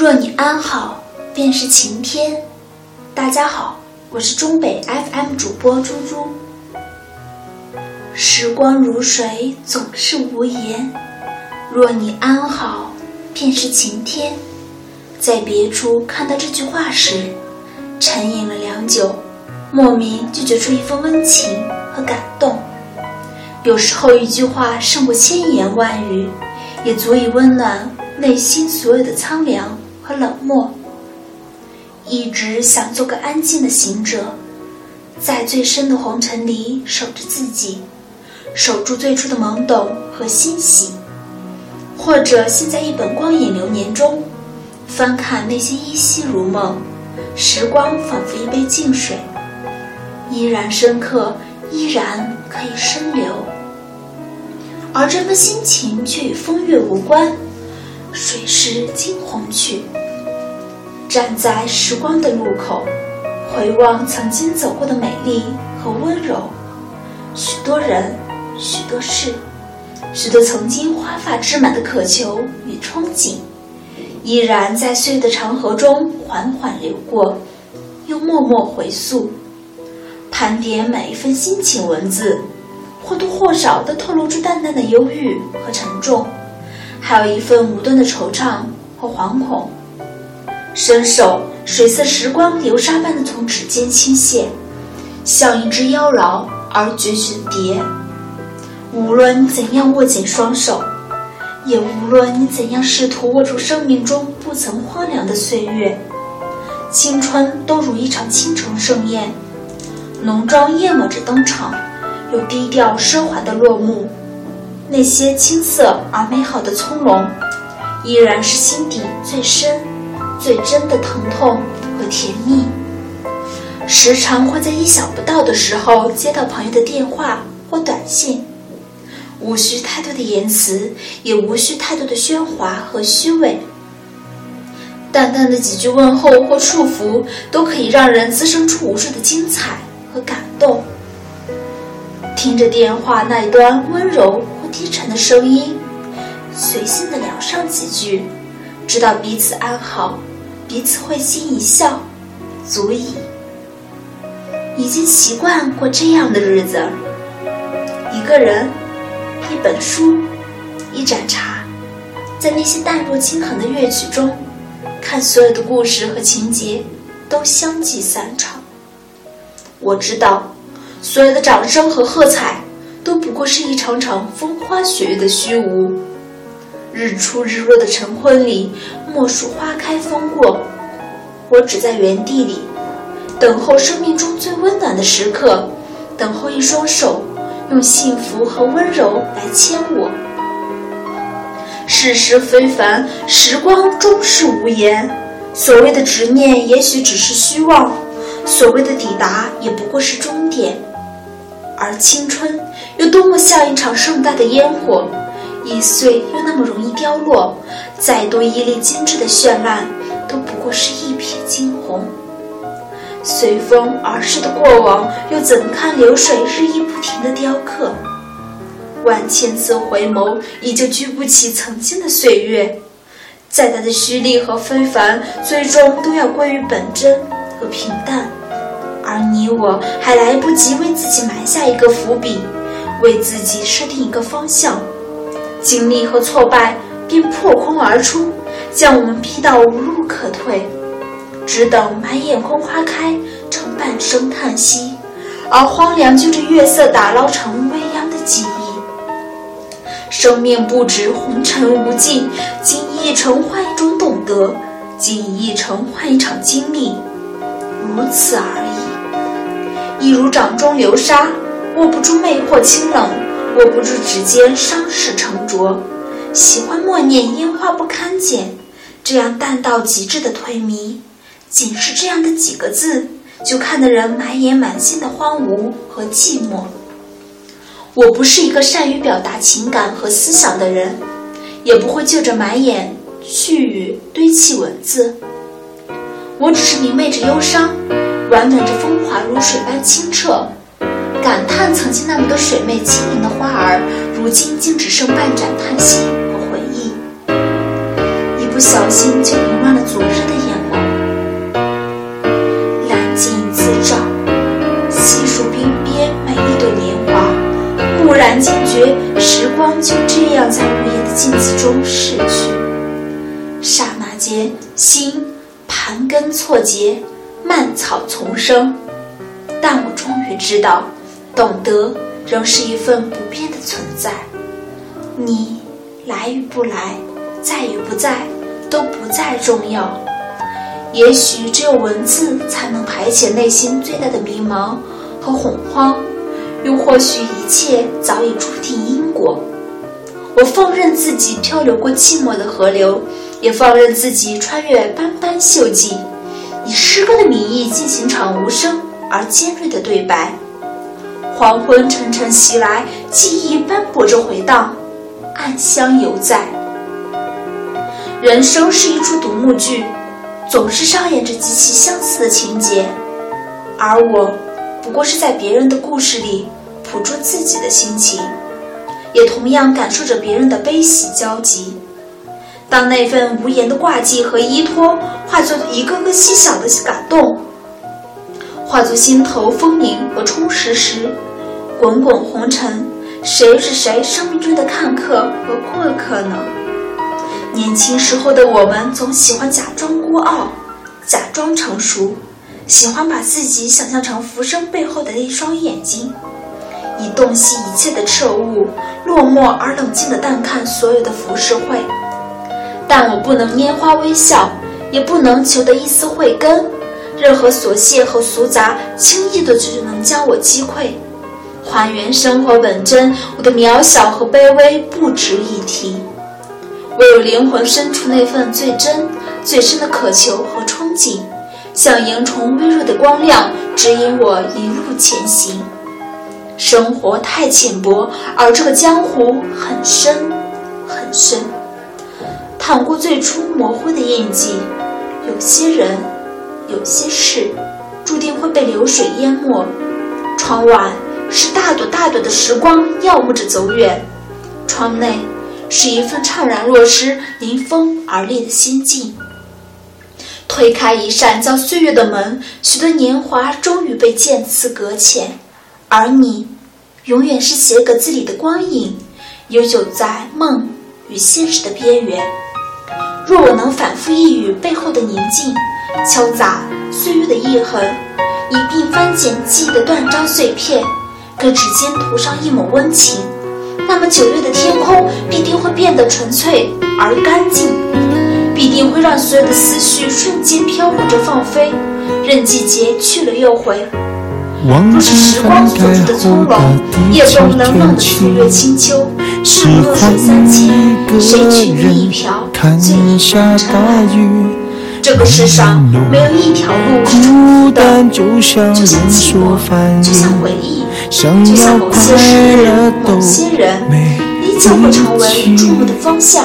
若你安好，便是晴天。大家好，我是中北 FM 主播猪猪。时光如水，总是无言。若你安好，便是晴天。在别处看到这句话时，沉吟了良久，莫名就觉出一份温情和感动。有时候，一句话胜过千言万语，也足以温暖内心所有的苍凉和冷漠。一直想做个安静的行者，在最深的红尘里守着自己，守住最初的懵懂和欣喜。或者陷在一本光影流年中，翻看那些依稀如梦，时光仿佛一杯净水，依然深刻，依然可以深流。而这份心情却与风月无关，水是惊鸿去。站在时光的路口，回望曾经走过的美丽和温柔，许多人，许多事，许多曾经花发枝满的渴求与憧憬，依然在岁月的长河中缓缓流过，又默默回溯，盘点每一份心情文字。或多或少都透露出淡淡的忧郁和沉重，还有一份无端的惆怅和惶恐。伸手，水色时光流沙般的从指尖倾泻，像一只妖娆而绝绝的蝶。无论你怎样握紧双手，也无论你怎样试图握住生命中不曾荒凉的岁月，青春都如一场倾城盛宴，浓妆艳抹着登场。又低调奢华的落幕，那些青涩而美好的葱茏，依然是心底最深、最真的疼痛和甜蜜。时常会在意想不到的时候接到朋友的电话或短信，无需太多的言辞，也无需太多的喧哗和虚伪，淡淡的几句问候或祝福，都可以让人滋生出无数的精彩和感动。听着电话那一端温柔或低沉的声音，随性的聊上几句，知道彼此安好，彼此会心一笑，足矣。已经习惯过这样的日子，一个人，一本书，一盏茶，在那些淡若轻痕的乐曲中，看所有的故事和情节都相继散场。我知道。所有的掌声和喝彩，都不过是一场场风花雪月的虚无。日出日落的晨昏里，莫数花开风过，我只在原地里，等候生命中最温暖的时刻，等候一双手，用幸福和温柔来牵我。世事非凡，时光终是无言。所谓的执念，也许只是虚妄；所谓的抵达，也不过是终点。而青春又多么像一场盛大的烟火，易碎又那么容易凋落。再多一粒精致的绚烂，都不过是一瞥惊鸿。随风而逝的过往，又怎堪流水日益不停的雕刻？万千次回眸，依旧聚不起曾经的岁月。再大的虚力和非凡，最终都要归于本真和平淡。而你我还来不及为自己埋下一个伏笔，为自己设定一个方向，经历和挫败便破空而出，将我们逼到无路可退，只等满眼空花开成半生叹息，而荒凉就着月色打捞成未央的记忆。生命不止，红尘无尽，经一程换一种懂得，经一程换一场经历，如此而已。一如掌中流沙，握不住魅惑清冷，握不住指尖伤势沉着。喜欢默念烟花不堪剪，这样淡到极致的颓靡，仅是这样的几个字，就看得人满眼满心的荒芜和寂寞。我不是一个善于表达情感和思想的人，也不会就着满眼絮语堆砌文字。我只是明媚着忧伤。婉转着风华如水般清澈，感叹曾经那么多水媚轻盈的花儿，如今竟只剩半盏叹息和回忆。一不小心就凌乱了昨日的眼眸。揽镜自照，细数鬓边每一朵年华。蓦然惊觉，时光就这样在午夜的镜子中逝去。刹那间，心盘根错节，蔓草丛生。但我终于知道。懂得仍是一份不变的存在。你来与不来，在与不在，都不再重要。也许只有文字才能排遣内心最大的迷茫和恐慌，又或许一切早已注定因果。我放任自己漂流过寂寞的河流，也放任自己穿越斑斑锈迹，以诗歌的名义进行场无声而尖锐的对白。黄昏沉沉袭来，记忆斑驳着回荡，暗香犹在。人生是一出独幕剧。总是上演着极其相似的情节，而我不过是在别人的故事里捕捉自己的心情，也同样感受着别人的悲喜交集。当那份无言的挂记和依托化作一个个细小的感动，化作心头丰盈和充实时，滚滚红尘，谁是谁生命中的看客和过客呢？年轻时候的我们，总喜欢假装孤傲，假装成熟，喜欢把自己想象成浮生背后的那双眼睛，以洞悉一切的彻悟，落寞而冷静地淡看所有的浮世绘。但我不能拈花微笑，也不能求得一丝慧根，任何琐屑和俗杂，轻易的就能将我击溃。还原生活本真，我的渺小和卑微不值一提。唯有灵魂深处那份最真、最深的渴求和憧憬，像萤虫微弱的光亮，指引我一路前行。生活太浅薄，而这个江湖很深很深。淌过最初模糊的印记，有些人，有些事，注定会被流水淹没。窗外是大朵大朵的时光，耀目着走远。窗内。是一份怅然若失、临风而立的心境。推开一扇叫岁月的门，许多年华终于被渐次搁浅，而你，永远是写格子里的光影，游走在梦与现实的边缘。若我能反复一语背后的宁静，敲砸岁月的忆痕，一并翻捡记忆的断章碎片，给指尖涂上一抹温情。那么九月的天空必定会变得纯粹而干净，必定会让所有的思绪瞬间飘忽着放飞，任季节去了又回。若是时光锁住的从容，也不能忘的岁月清秋。是弱水三千，谁取你一瓢最一方茶？这个世上没有一条路是孤单的，就像寂寞，就像回忆，就像某些事、某些人，依旧会成为注目的方向。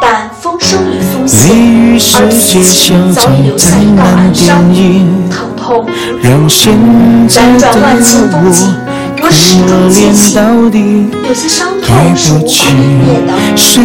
但风声已苏醒，而此情早已留下一道暗伤，疼痛如血，辗转万千风景。可怜到底，对不起，谁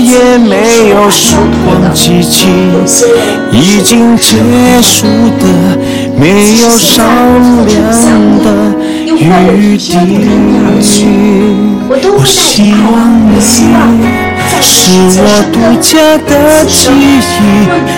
也没有时光机器，已经结束的，没有商量的余地。我希望你是我独家的记忆，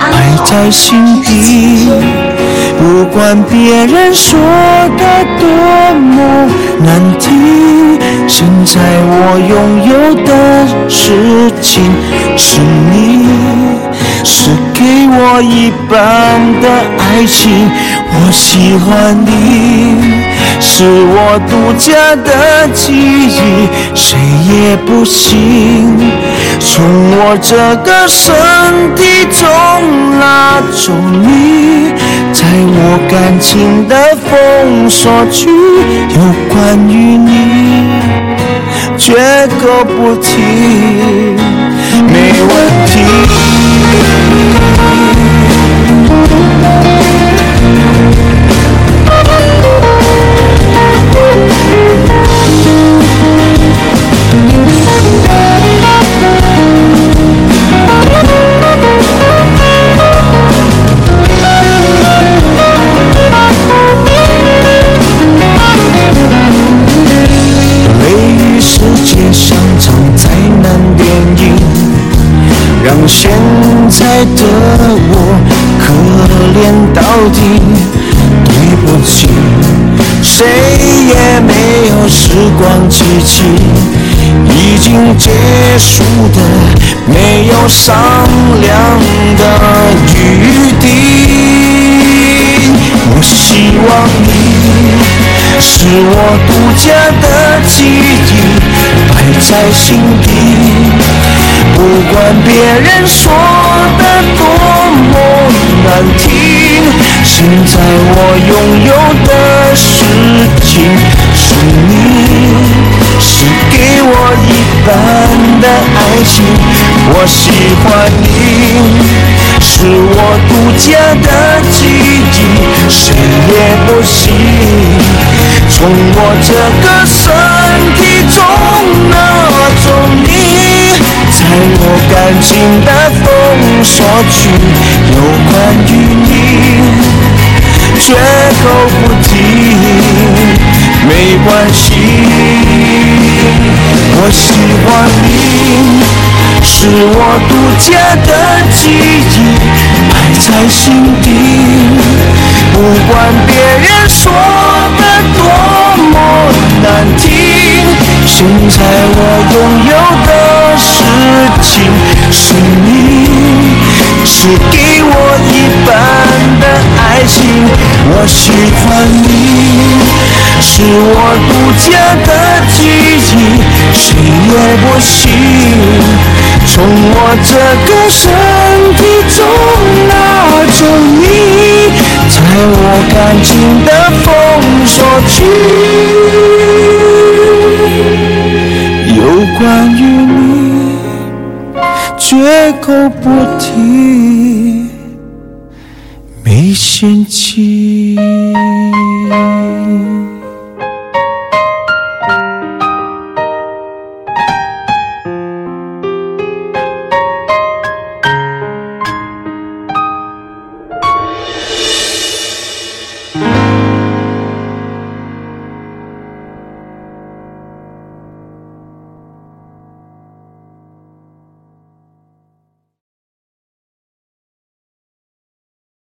埋在心底。不管别人说的多么难听，现在我拥有的事情是你，是给我一半的爱情。我喜欢你，是我独家的记忆，谁也不行从我这个身体中拉走你。在我感情的封锁区，有关于你，绝口不提，没问题。时光机器，已经结束的没有商量的余地。我希望你是我独家的记忆，摆在心底。不管别人说的多么难听，现在我拥有的事情是你，是给我一半的爱情。我喜欢你，是我独家的记忆，谁也不行从我这个身体中拿走你。在我感情的封锁区，有关于你，绝口不提。没关系，我喜欢你，是我独家的记忆，摆在心底。不管别人说的多么难听，现在我拥有的。事情是你，是给我一半的爱情。我喜欢你，我独家的记忆，谁也不行从我这个身体中拿走你，在我感情的封锁区，有关于你。绝口不提，没嫌弃。